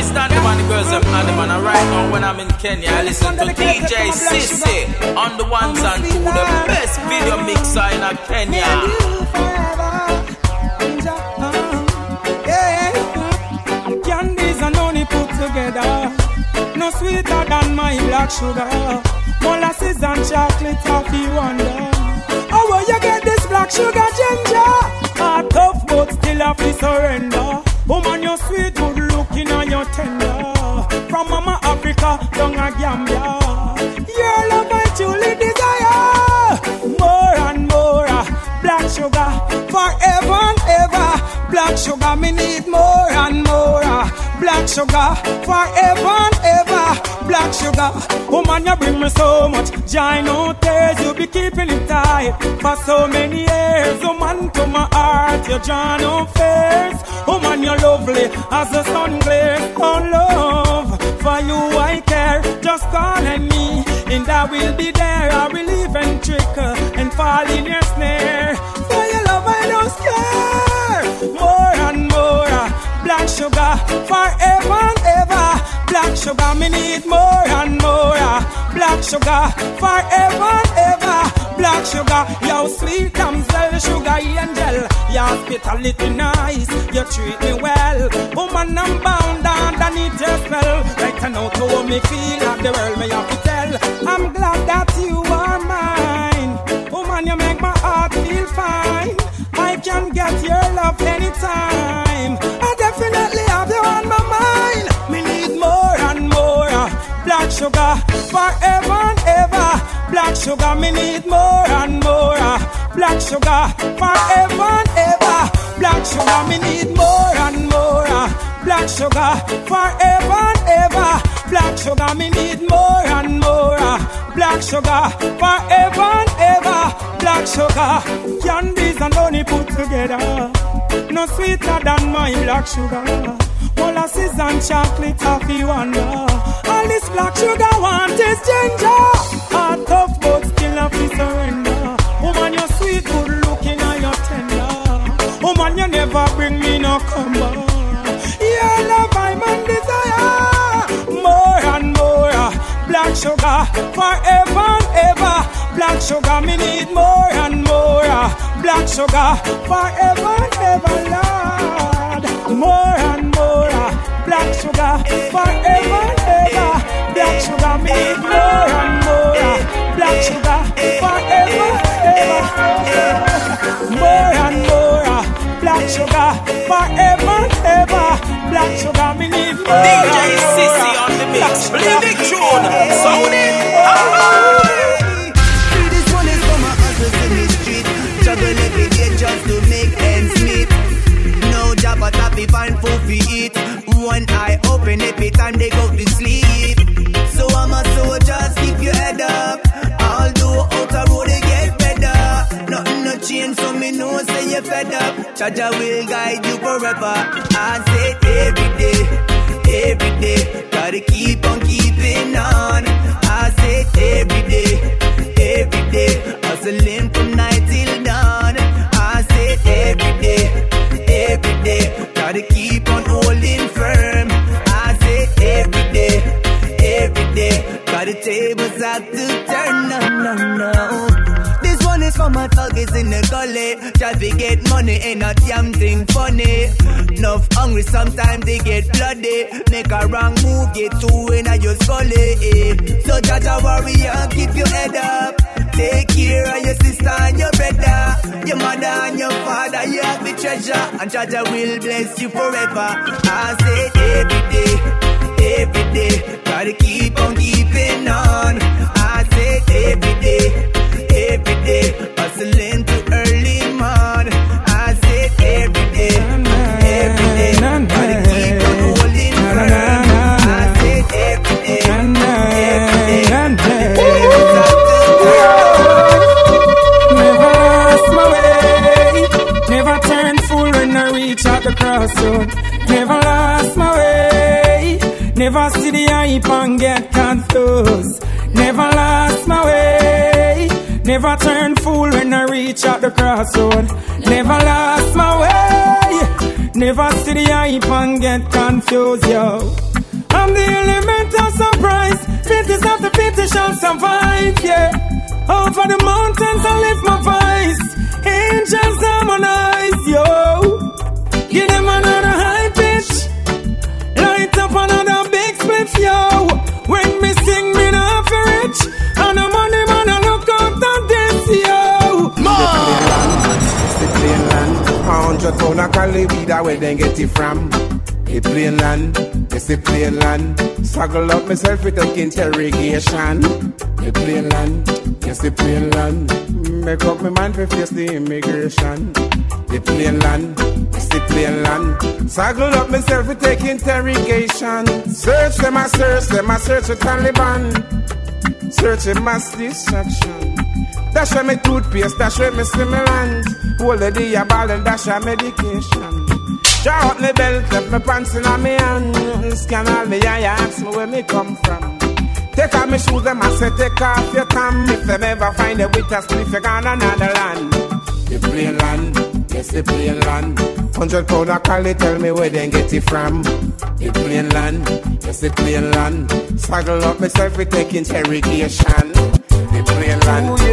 it's stand them and the girls them and them and right now when I'm in Kenya I listen to DJ Sisse on the ones and two the best video mixer in Kenya. Candies and honey put together. No sweeter than my black sugar. Molasses and chocolate toffee wonder. Oh, How will you get this black sugar ginger? A tough but still have to surrender. Woman, you're sweet, good looking and you're tender. From Mama Africa down a Gambia. Your love I truly desire. More and more black sugar forever and ever. Black sugar, me need more and more. Black sugar forever and ever. Black sugar, woman, you bring me so much joy, no tears. You be keeping it tight for so many years. Woman, to my heart, you draw no fears. Woman, you're lovely as the sun glares. Oh, love, for you I care. Just call on me, and I will be there. I will even trick and fall in your snare. For your love, I don't care. More and more, uh, black sugar forever and ever. Sugar, me need more and more. uh, Black sugar forever ever. Black sugar, yo sweet damsel, sugar angel. Your hospitality nice, you treat me well. Woman, I'm bound underneath your spell. Right now, to me feel like the world me have to sugar forever and ever. Black sugar, me need more and more. Black sugar forever and ever. Black sugar, me need more and more. Black sugar forever and ever. Black sugar, me need more and more. Black sugar forever and ever. Black sugar, candies and honey put together. No sweeter than my black sugar. Molasses and chocolate toffee wonder. All this black sugar want is ginger. Heart tough but still have to surrender. Woman, you're sweet, good looking and you're tender. Woman, you never bring me no cumber. Your love I'm on desire. More and more. Black sugar forever and ever. Black sugar, me need more and more. Black sugar forever and ever, Lord. More and more. Black sugar forever and ever. Black sugar, me need more and more. Black sugar forever and ever. More and more. Black sugar forever and ever. Black sugar, me need more. DJ and more, Sisse on the Black mix. sugar. Believe it, tune. Sound it. This one is for my hustles in the street. Juggle every day just to make ends meet. No job but happy find food to eat. One eye open every time they go to sleep. So I'm a soldier, keep your head up. Although out the road they get better. Nothing no change, so me know say you're fed up. Jaja will guide you forever. I say every day, every day. Gotta keep on keeping on. I say every day, every day. Hustling from night till dawn. I say every day, thuggers in the gully. To get money, ain't a damn thing funny. Enough hungry, sometimes they get bloody. Make a wrong move, get two in a your scully. Eh. So Jaja warrior, keep your head up. Take care of your sister and your brother. Your mother and your father, you have the treasure. And Jaja will bless you forever. I say every day, every day. Gotta keep on keeping on. soul. Never lost my way. Never see the eye and get confused. Never lost my way. Never turn fool when I reach out the crossroad. Never lost my way. Never see the eye and get confused, yo. I'm the element of surprise. Fifties of the fifty shall survive, yeah. Over the mountains I lift my voice. Angels harmonize, yo. the town of Cali weed where they get it from. It's plane land, it's the plane land. Struggle up myself with take interrogation. It's plane land, it's the plane land. Make up my mind to face the immigration. The plane land, it's the plane land. Struggle up myself to take interrogation. Search them, I search them, I search the Taliban. Search a mass destruction. That's where my toothpaste, that's where my stimulant. Pull the a ball and dash a medication. Draw up my belt, left my pants in my hand. Scan all me eye, ask me where me come from. Take off my shoes, them I say take off your thumb. If them ever find a with us, if you gone another land. The plane land, yes the plane land. Hundred pound a collie, tell me where they get it from. The plane land, yes the plane land. Saddle up myself, we taking interrogation. The plane land. Ooh, yeah.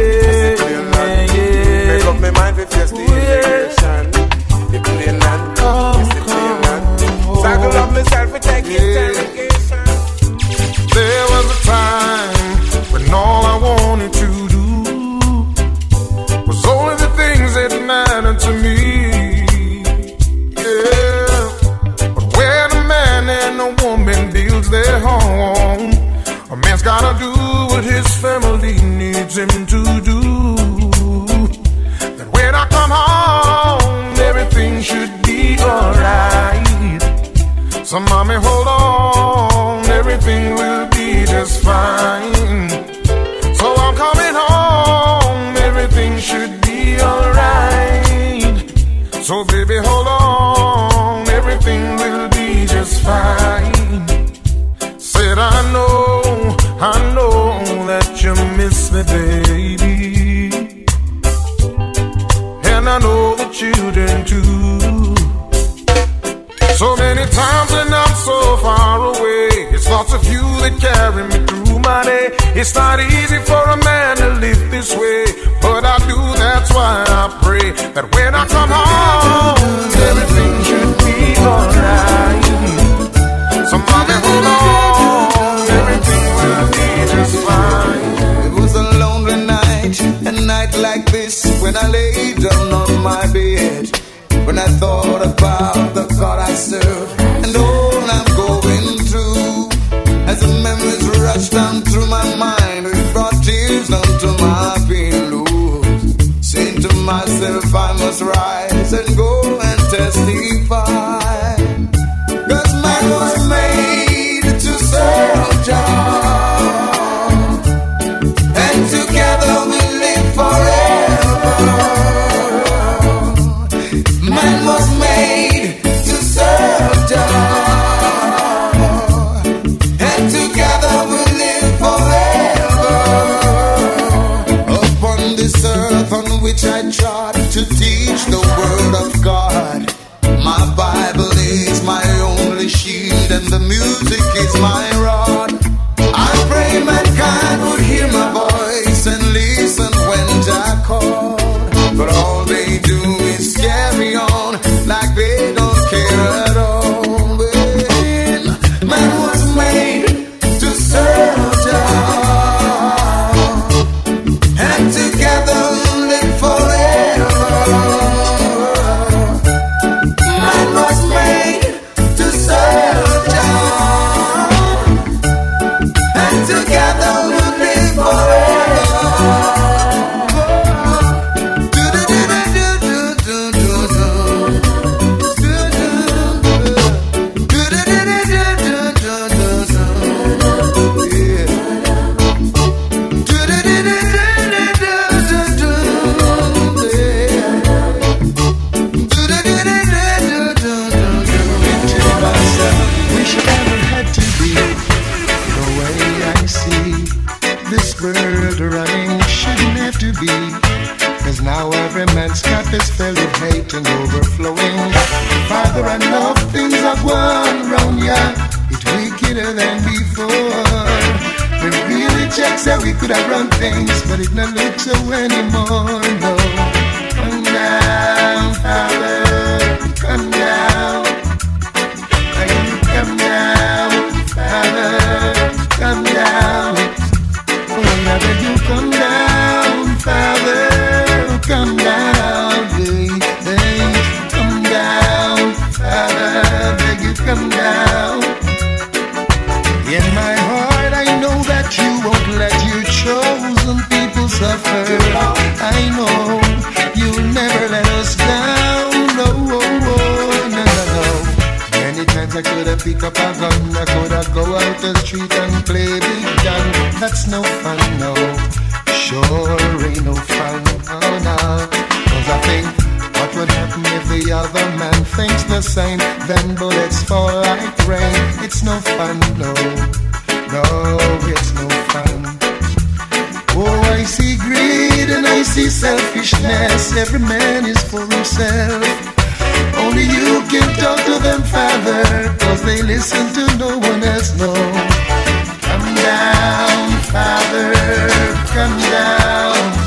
suffer. I know you'll never let us down. Oh, oh, no, no, no, no. Many times I could have picked up a gun, I could have go out the street and play big gun. That's no fun, no. Sure ain't no fun, oh no. Cause I think what would happen if the other man thinks the same? Then bullets fall like rain. It's no fun, no. No, it's no fun. Oh, I see greed and I see selfishness. Every man is for himself. Only you can talk to them, Father, cause they listen to no one else. No. Come down, Father, come down.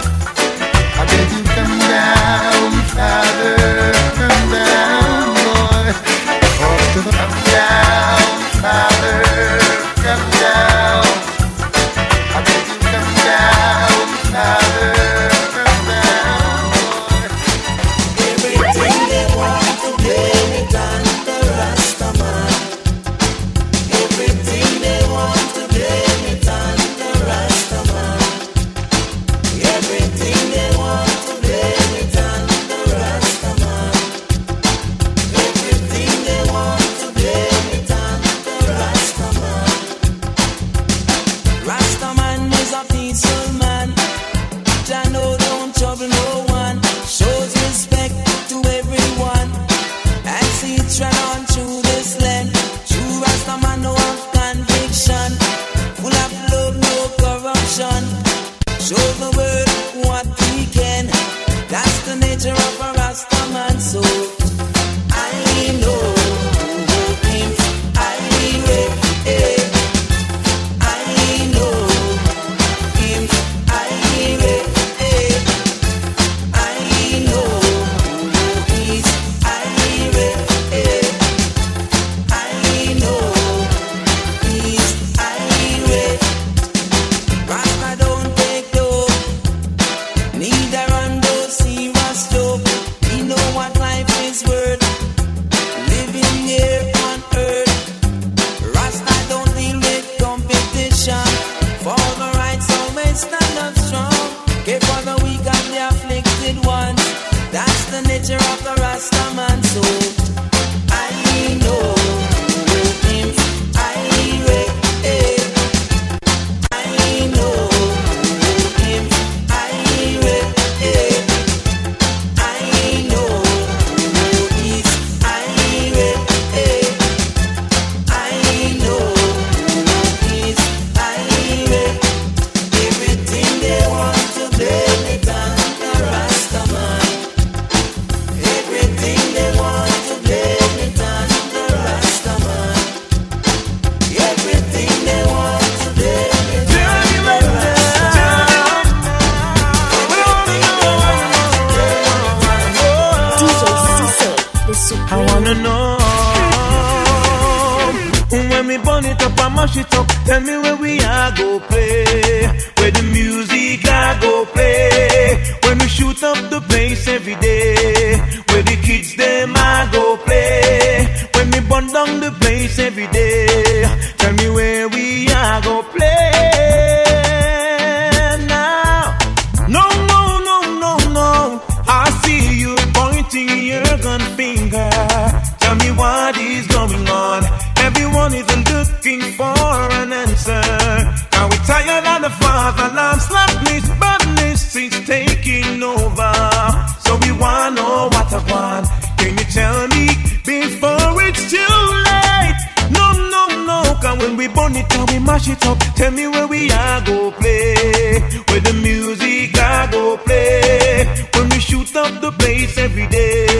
I go play. The music I go play. When we shoot up the place every day.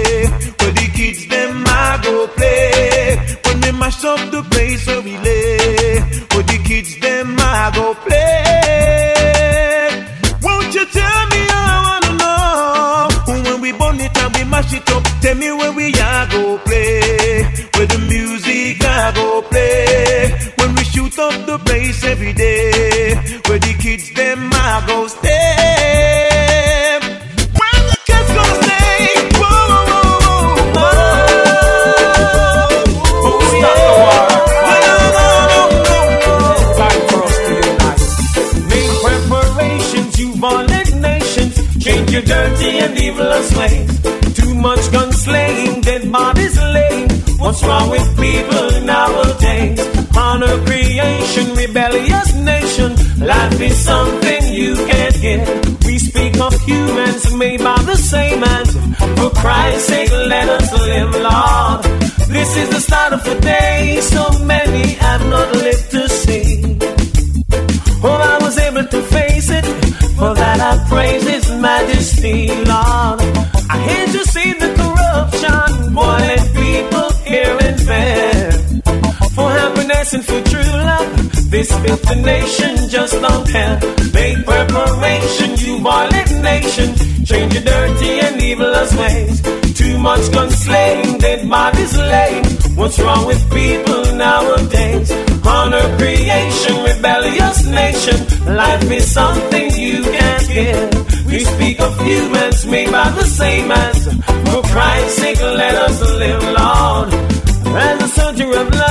rebellious nation. Life is something you can't get. We speak of humans made by the same hands. For Christ's sake, let us live, Lord. This is the start of the day, so many have not lived to see. Oh, I was able to face it, for that I praise His majesty, Lord. I hate to see the corruption, boiling people here and there. For happiness and food of intonation, just don't care. Make preparation, you violent nation. Change your dirty and evilous ways. Too much gun slaying, dead bodies laying. What's wrong with people nowadays? Honor creation, rebellious nation. Life is something you can't give. We speak of humans made by the same as. For Christ's sake, let us live, Lord. As a soldier of love.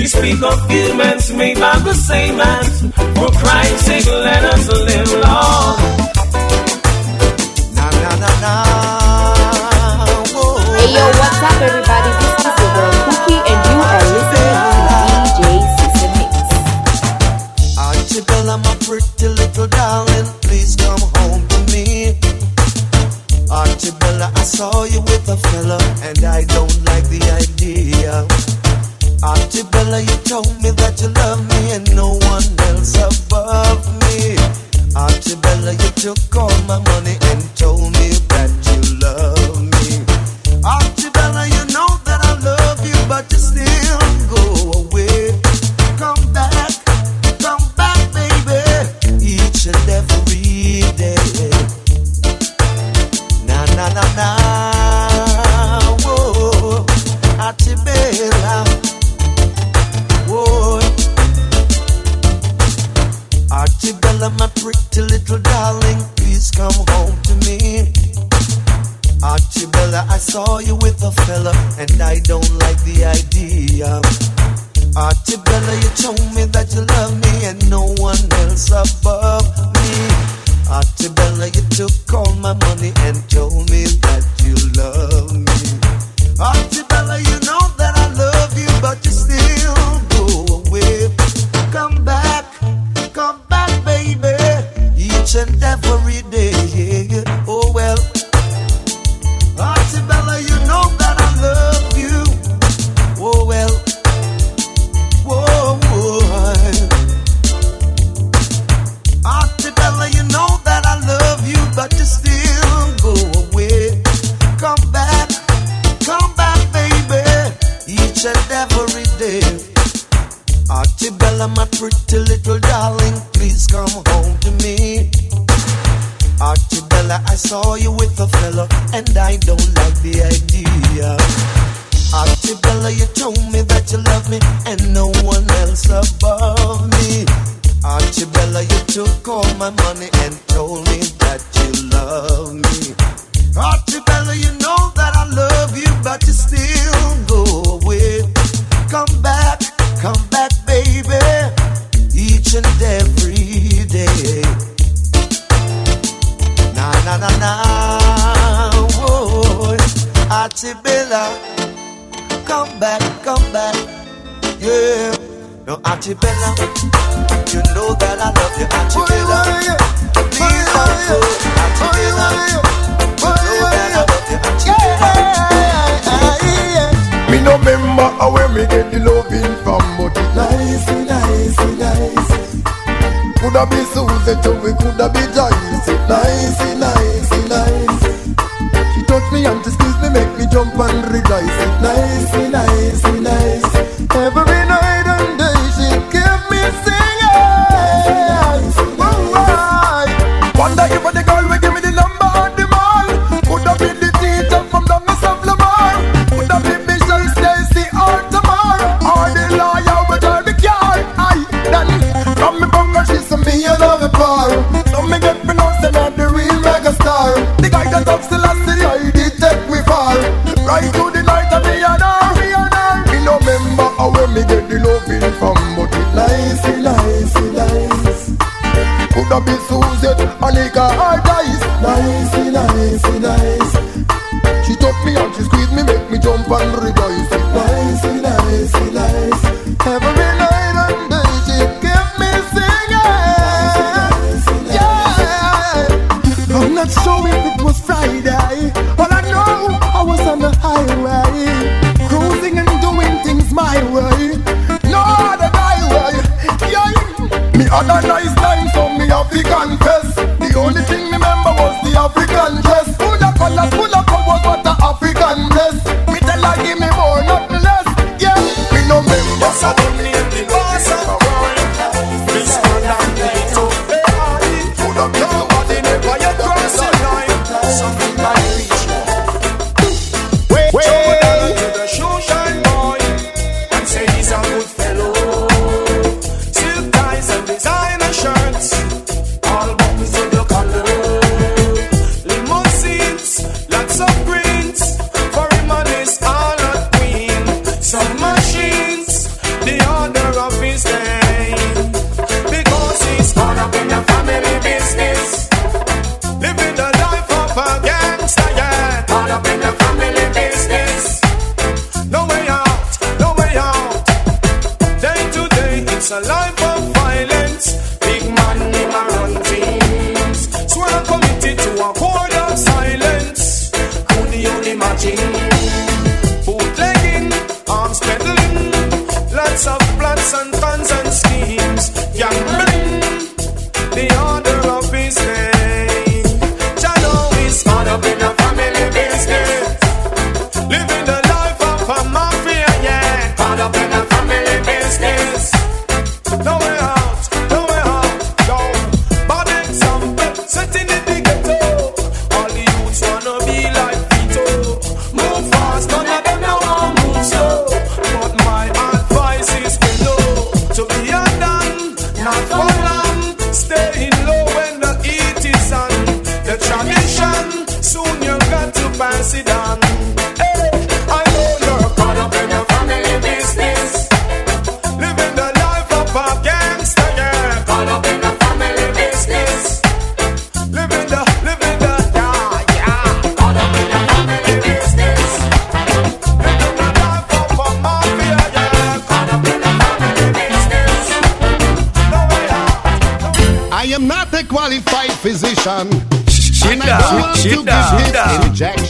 We speak of humans made by the same hands. For Christ's sake, let us live, long"?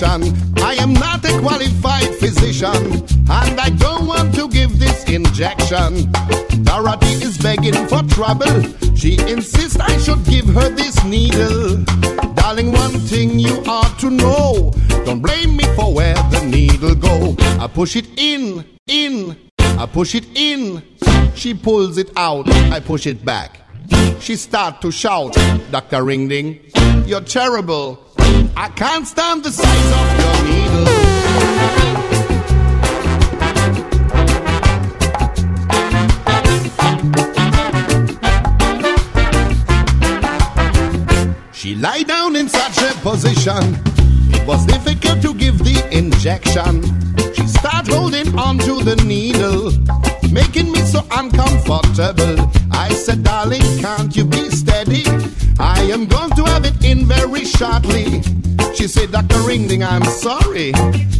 position. I am not a qualified physician, and I don't want to give this injection. Dorothy is begging for trouble. She insists I should give her this needle. Darling, one thing you ought to know. Don't blame me for where the needle go. I push it in, in, I push it in. She pulls it out, I push it back. She start to shout, Dr. Ringding, you're terrible. I can't stand the size of your needle. She lay down in such a position. It was difficult to give the injection. She started holding onto the needle, making me so uncomfortable. I said, darling, can't you be am going to have it in very shortly. She said, Dr. Ringding, I'm sorry,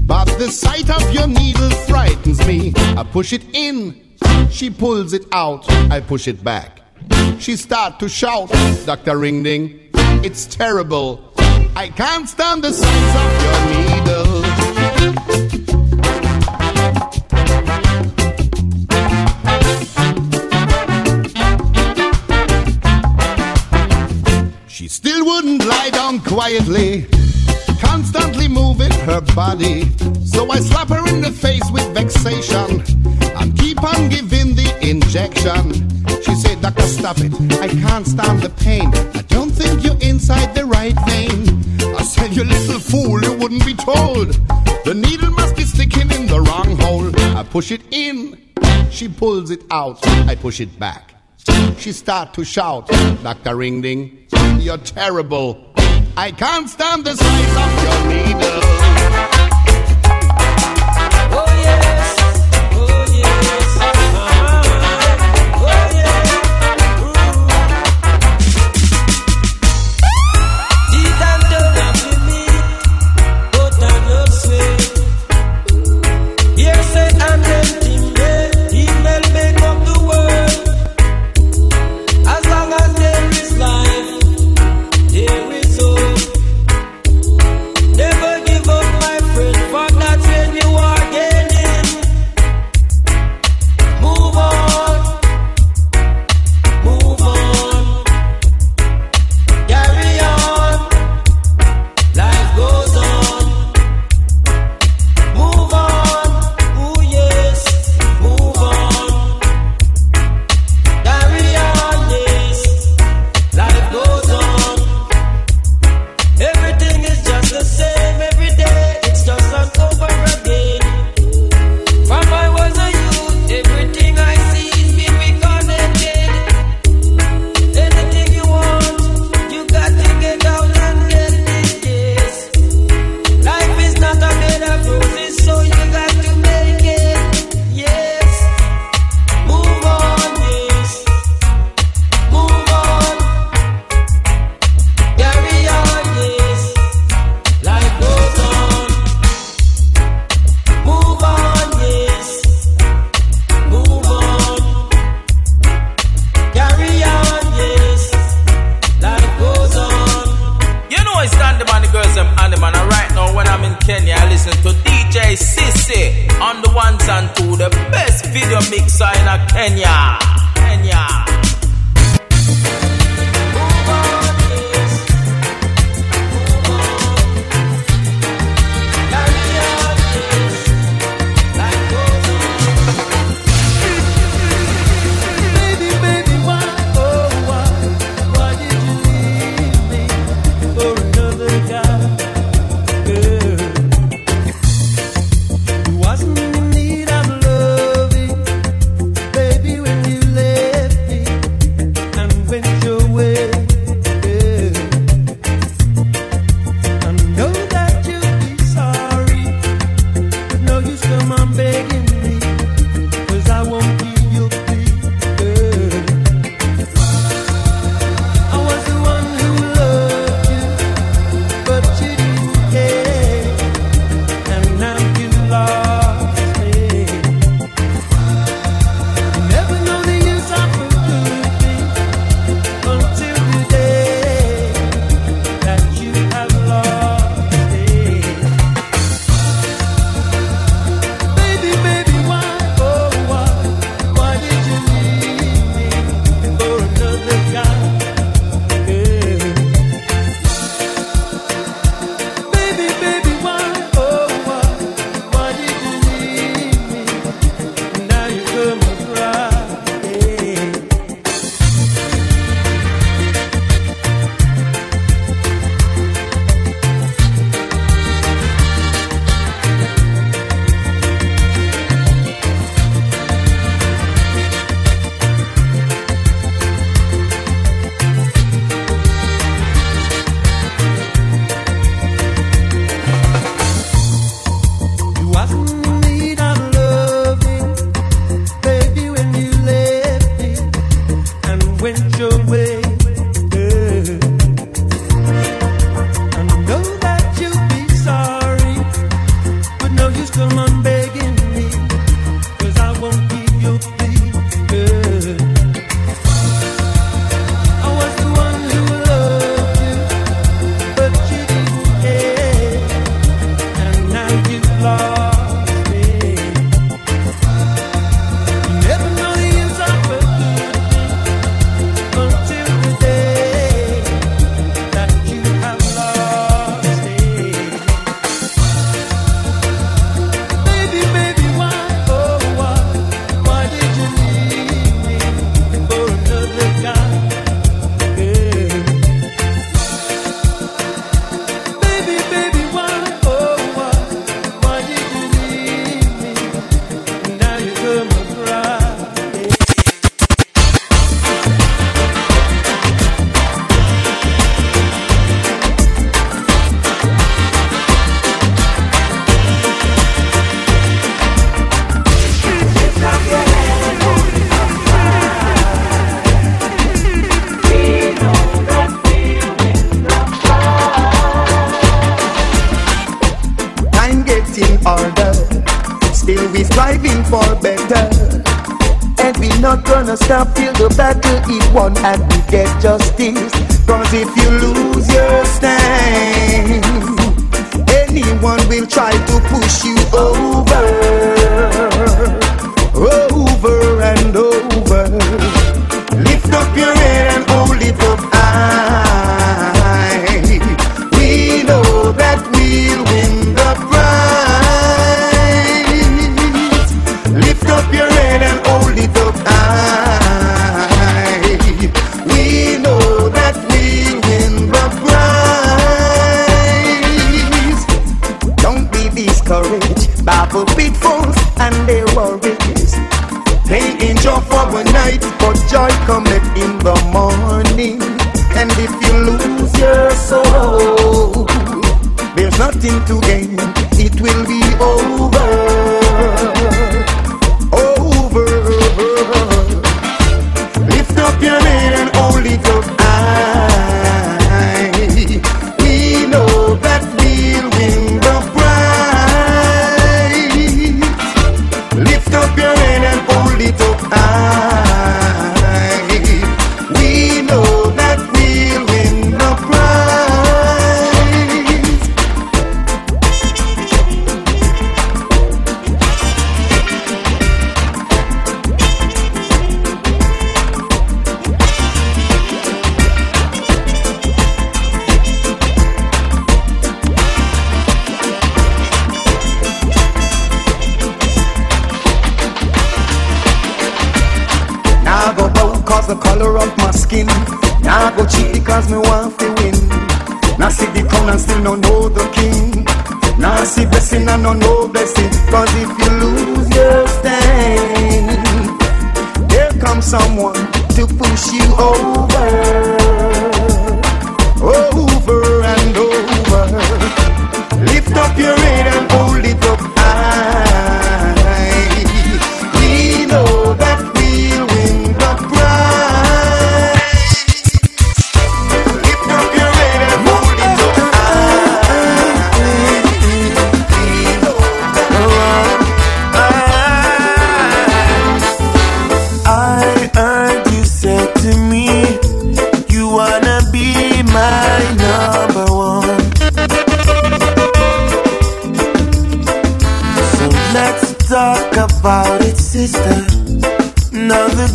but the sight of your needle frightens me. I push it in, she pulls it out, I push it back. She start to shout, Dr. Ringding, it's terrible. I can't stand the sight of your needle. Still wouldn't lie down quietly, constantly moving her body. So I slap her in the face with vexation and keep on giving the injection. She said, Doctor, stop it. I can't stand the pain. I don't think you're inside the right vein. I said, You little fool, you wouldn't be told. The needle must be sticking in the wrong hole. I push it in, she pulls it out. I push it back. She start to shout, Dr. Ringding, you're terrible. I can't stand the size of your needle.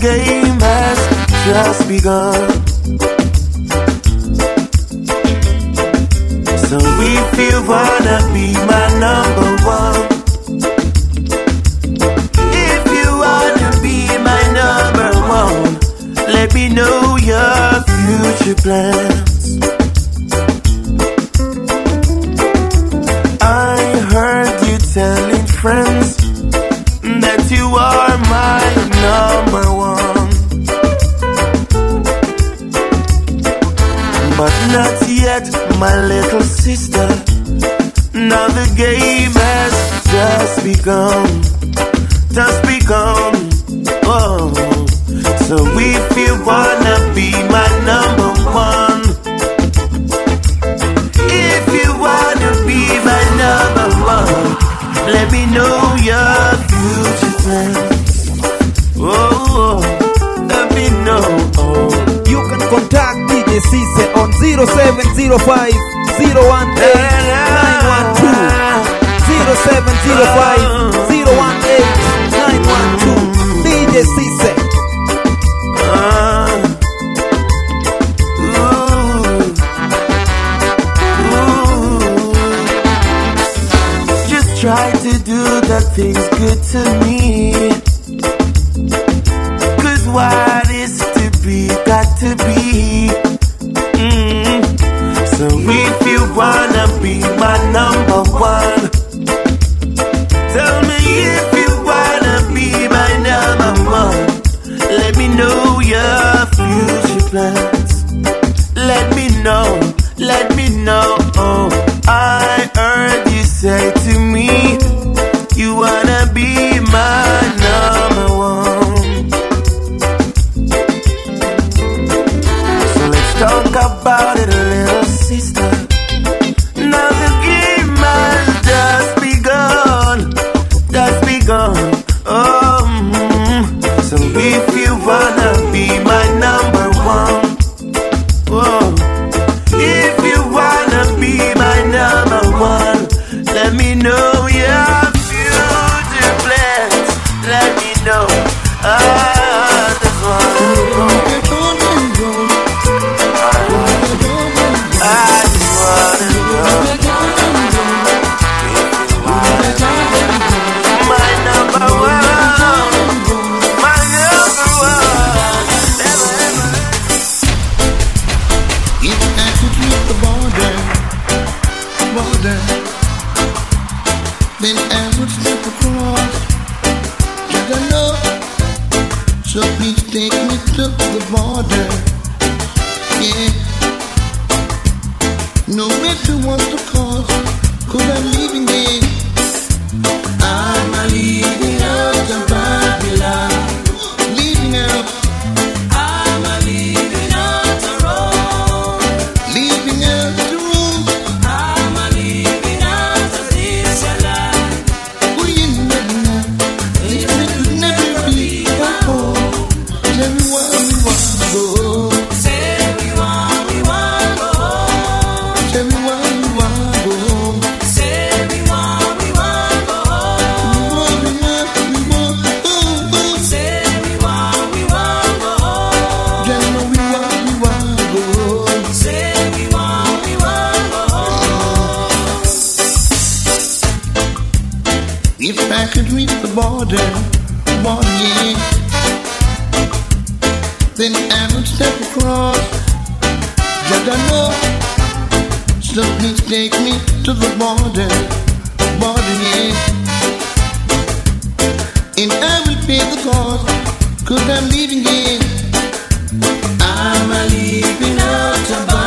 Game has just begun. water one yeah. Then I would step across Jagano. Something take me to the border, border yeah. And I will pay the cost, cause I'm leaving here. I'm a leaving out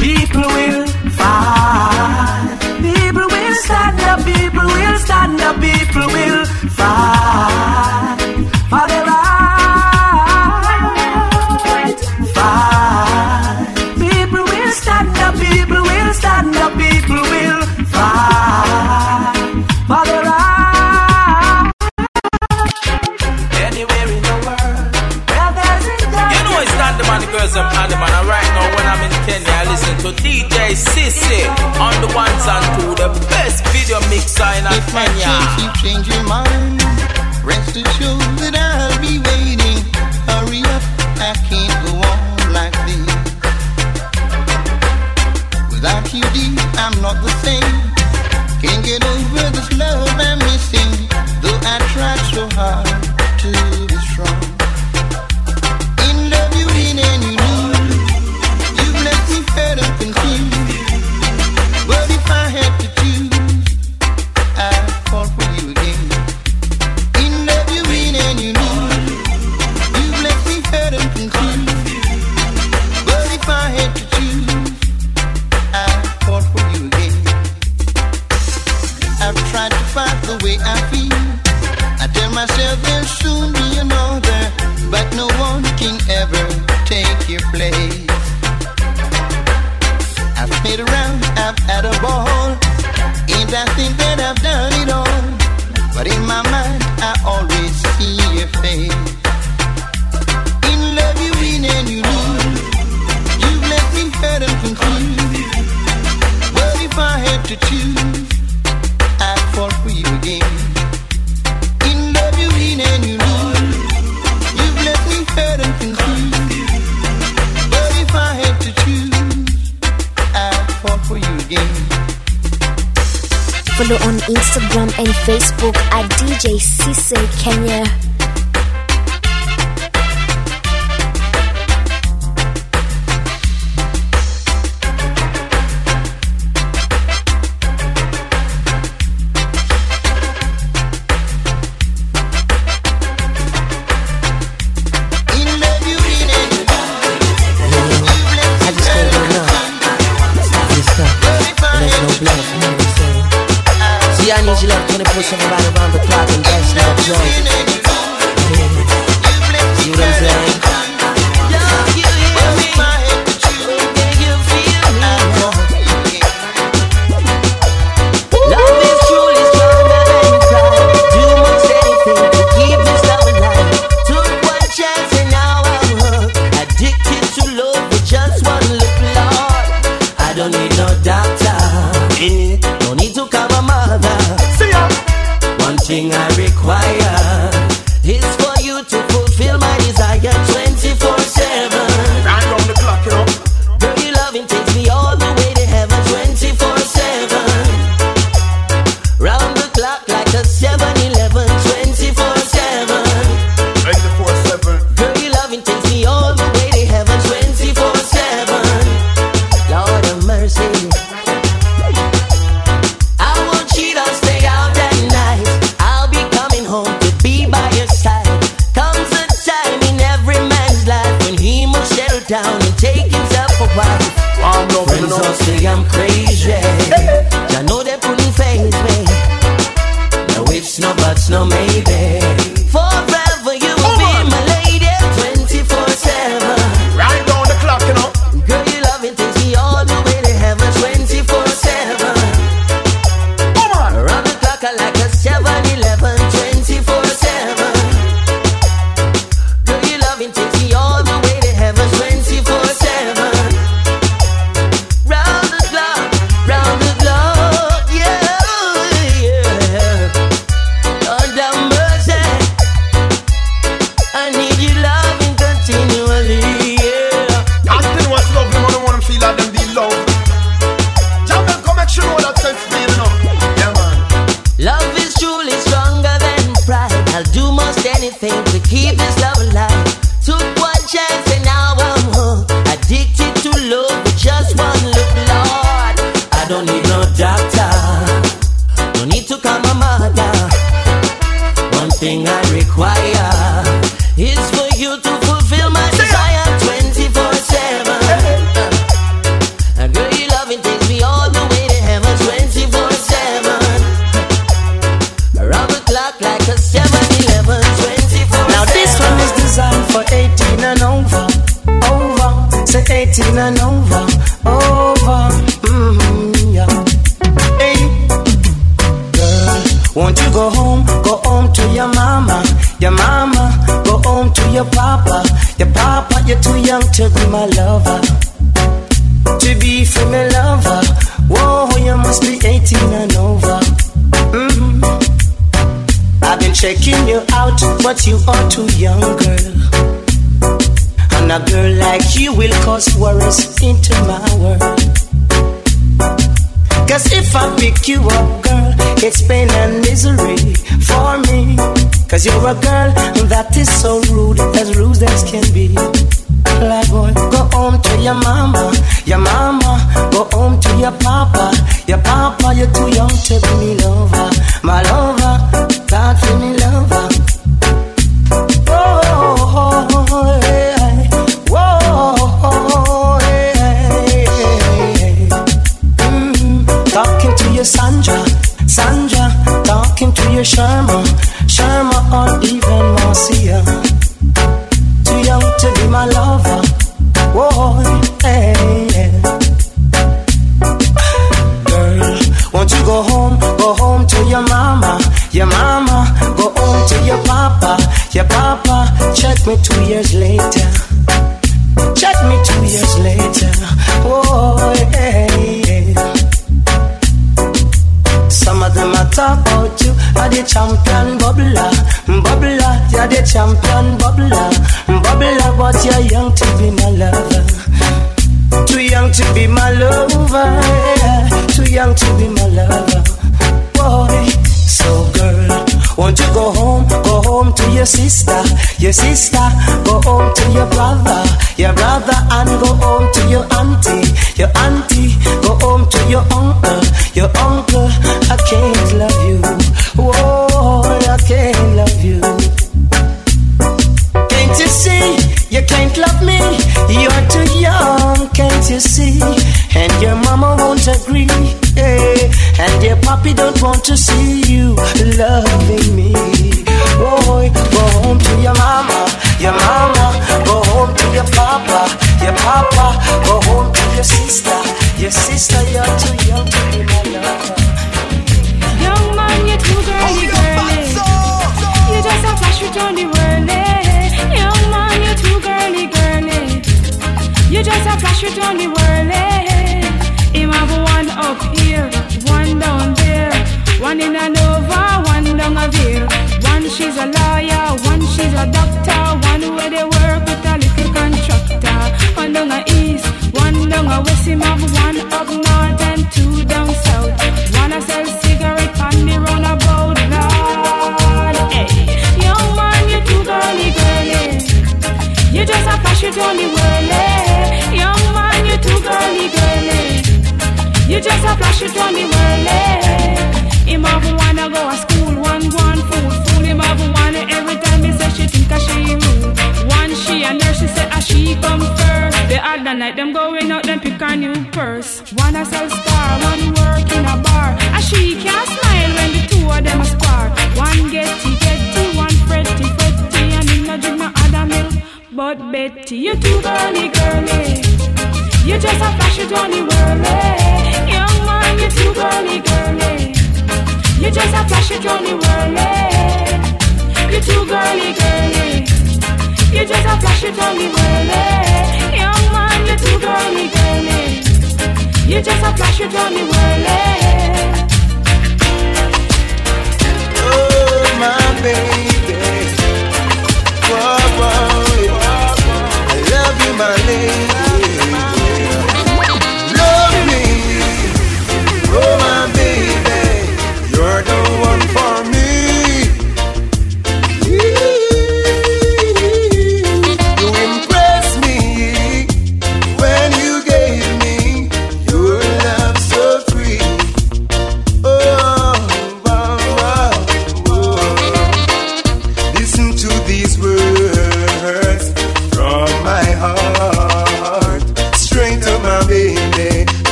People will fight. People will stand up. People will stand up. People will fight. the way I feel. I tell myself there'll soon be another, but no one can ever take your place. I've around, I've had a ball, and I think that. Facebook at DJ Sisse Kenya. say me love her. Whoa, you must be 18 and over. Mm-hmm. I've been checking you out, but you are too young, girl. And a girl like you will cause worries into my world. Cause if I pick you up, girl, it's pain and misery for me. Cause you're a girl that is so rude, as rude as can be fly boy. Go home to your mama, your mama. Go home to your papa, your papa. You're too young to be me lover, my lover. champion bubbler, bubbler, but you're young to be my lover. Too young to be my lover, yeah. too young to be my lover, boy. So girl, won't you go home, go home to your sister, your sister, go home to your brother, your brother You just a flash, you draw me whirly.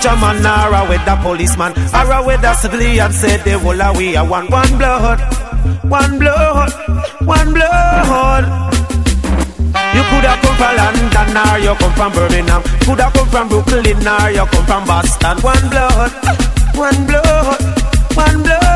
Soldier man or a weather policeman or a weather civilian. Said the whole of we are one, one blood, one blood, one blood. You could have come from London or you come from Birmingham. Could have come from Brooklyn or you come from Boston. One blood, one blood, one blood.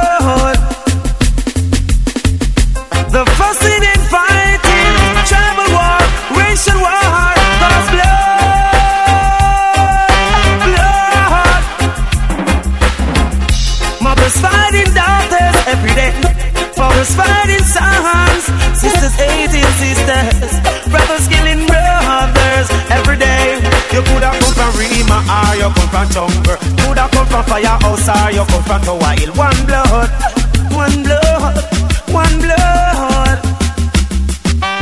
From Jungle. Could have come from Firehouse or you come from Tower Hill. One blood, one blood, one blood.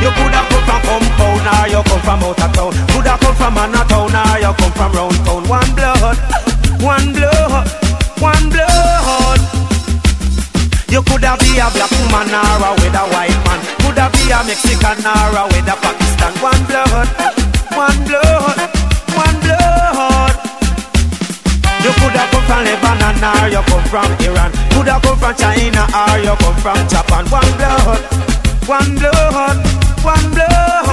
You could have come from compound or you come from out of town. Could have come from Manhattan or you come from round town. One blood, one blood, one blood. You could have be a black woman or a with a white man. Could have be a Mexican or a with a Pakistan. One blood, one blood, from Lebanon or you come from Iran. Could have come from China or you come from Japan. One blood, one blood, one blood.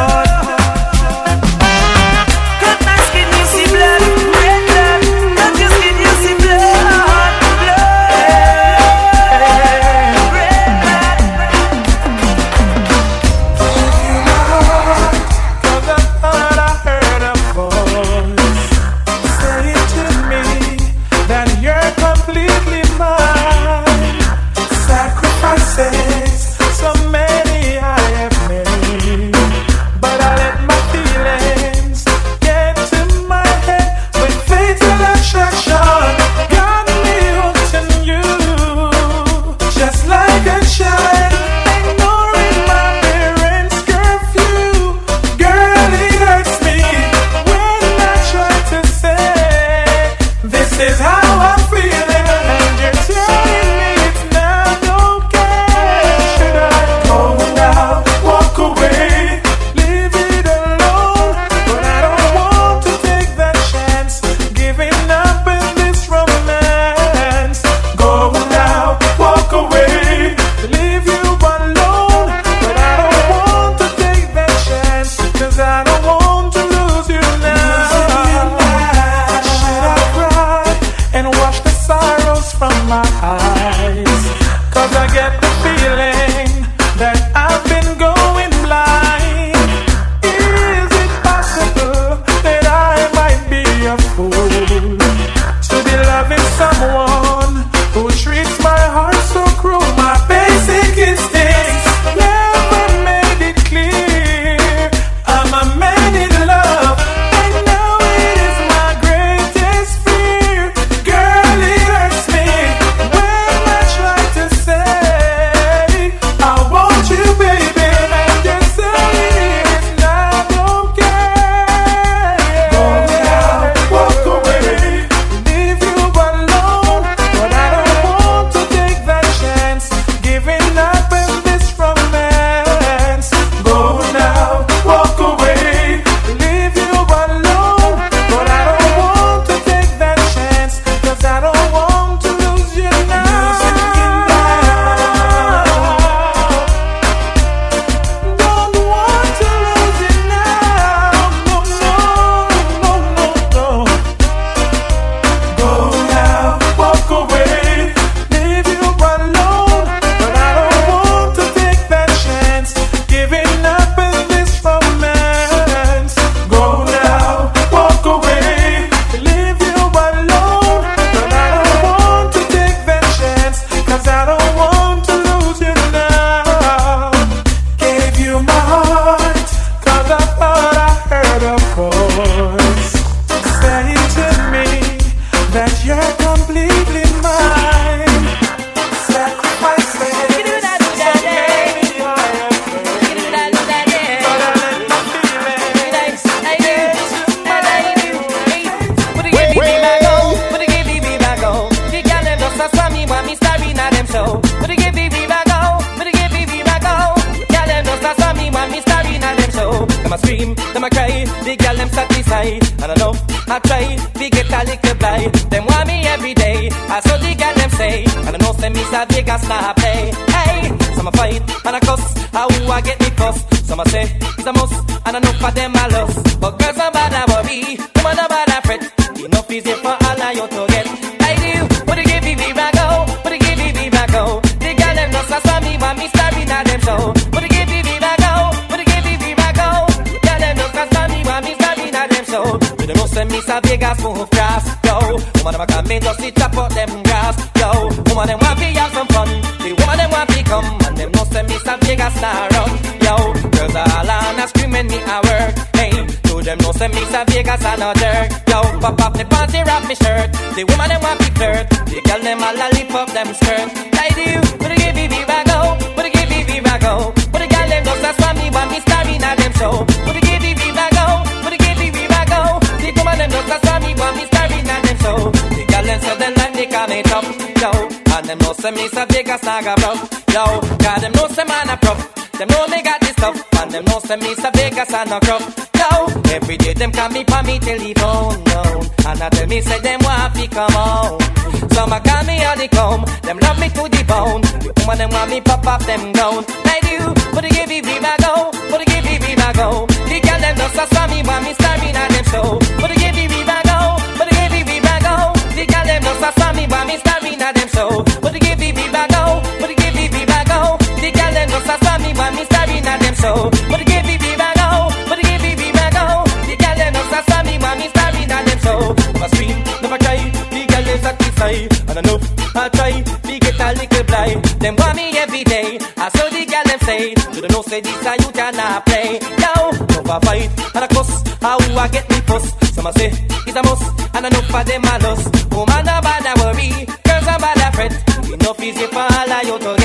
A screaming me a work, hey. To them know send me some Vegas and a jerk, yo. Pop off the panty, wrap me shirt, the woman them want to flirt, the girl them all a lift up them skirt. I do, but they give me me back go, but they give me me back go, but the girl them just a swam me want me starving at them show, but they give me me back go, but they give me me back go, the woman them just a swam me want me starving at them show, the girl them say them like me me tough, yo, and them know say me some Vegas naga bro, yo, God them know say man a prof. Them know me got this stuff, and them know say me some Vegas and a crop. Yo, every day them call me pa me telephone, no. And I tell me say them want fi come on. Some a call me on the comb, them love me to the bone. The woman them want me pop off them down. I do, but they give me be my go, but they give me be my go. The girl them just a saw me want me starving at them show. But they give me be my go, but they give me be my go. The girl them just a saw me want me starving at them show. But they give me be my go, show. But give me be my go, but give me be my go. The girl them just a saw me want me starving at them show. Never scream, never cry. The girl them satisfied, and enough I try to get a little blind. Them want me every day. I saw the girl them say, you don't know say this a you cannot play. Yo, no a fight and a cuss. How I get me fuss? Some a say it's a must, and enough for them a loss. Woman a bad a worry, girls a bad a fret. Enough easy for all of you